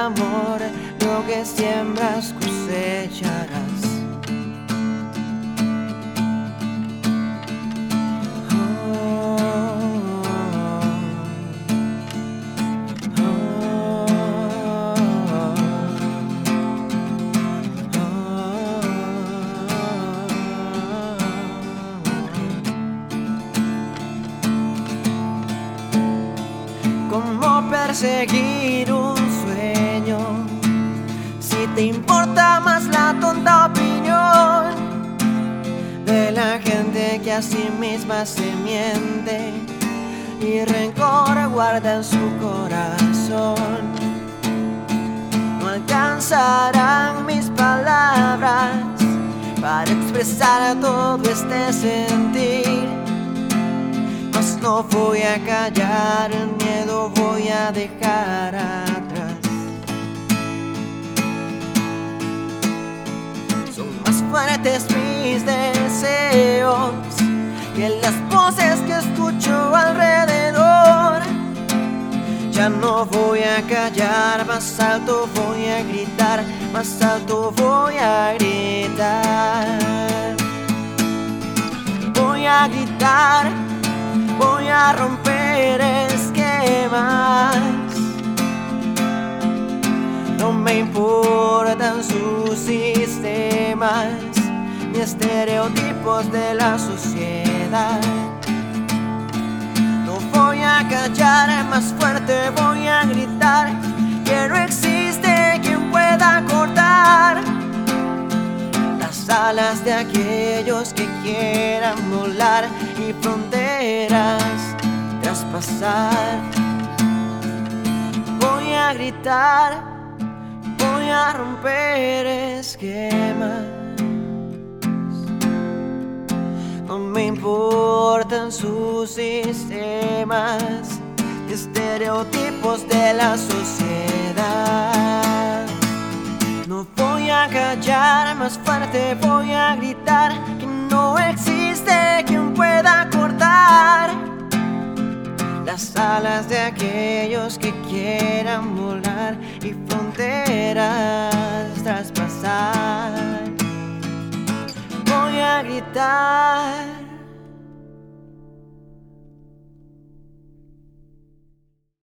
amor, lo que siembras cosecharás. ¿Cómo perseguir un te importa más la tonta opinión de la gente que a sí misma se miente y rencor guarda en su corazón. No alcanzarán mis palabras para expresar todo este sentir. Mas no voy a callar, el miedo voy a dejar fuertes mis deseos que las voces que escucho alrededor. Ya no voy a callar, más alto voy a gritar, más alto voy a gritar. Voy a gritar, voy a romper esquemas. No me importan sus sistemas ni estereotipos de la sociedad. No voy a callar, más fuerte voy a gritar que no existe quien pueda cortar las alas de aquellos que quieran volar y fronteras traspasar. Voy a gritar, a romper esquemas. No me importan sus sistemas, ni estereotipos de la sociedad. No voy a callar, más fuerte voy a gritar que no existe quien pueda cortar las alas de aquellos que quieran volar y fronteras traspasar. Voy a gritar.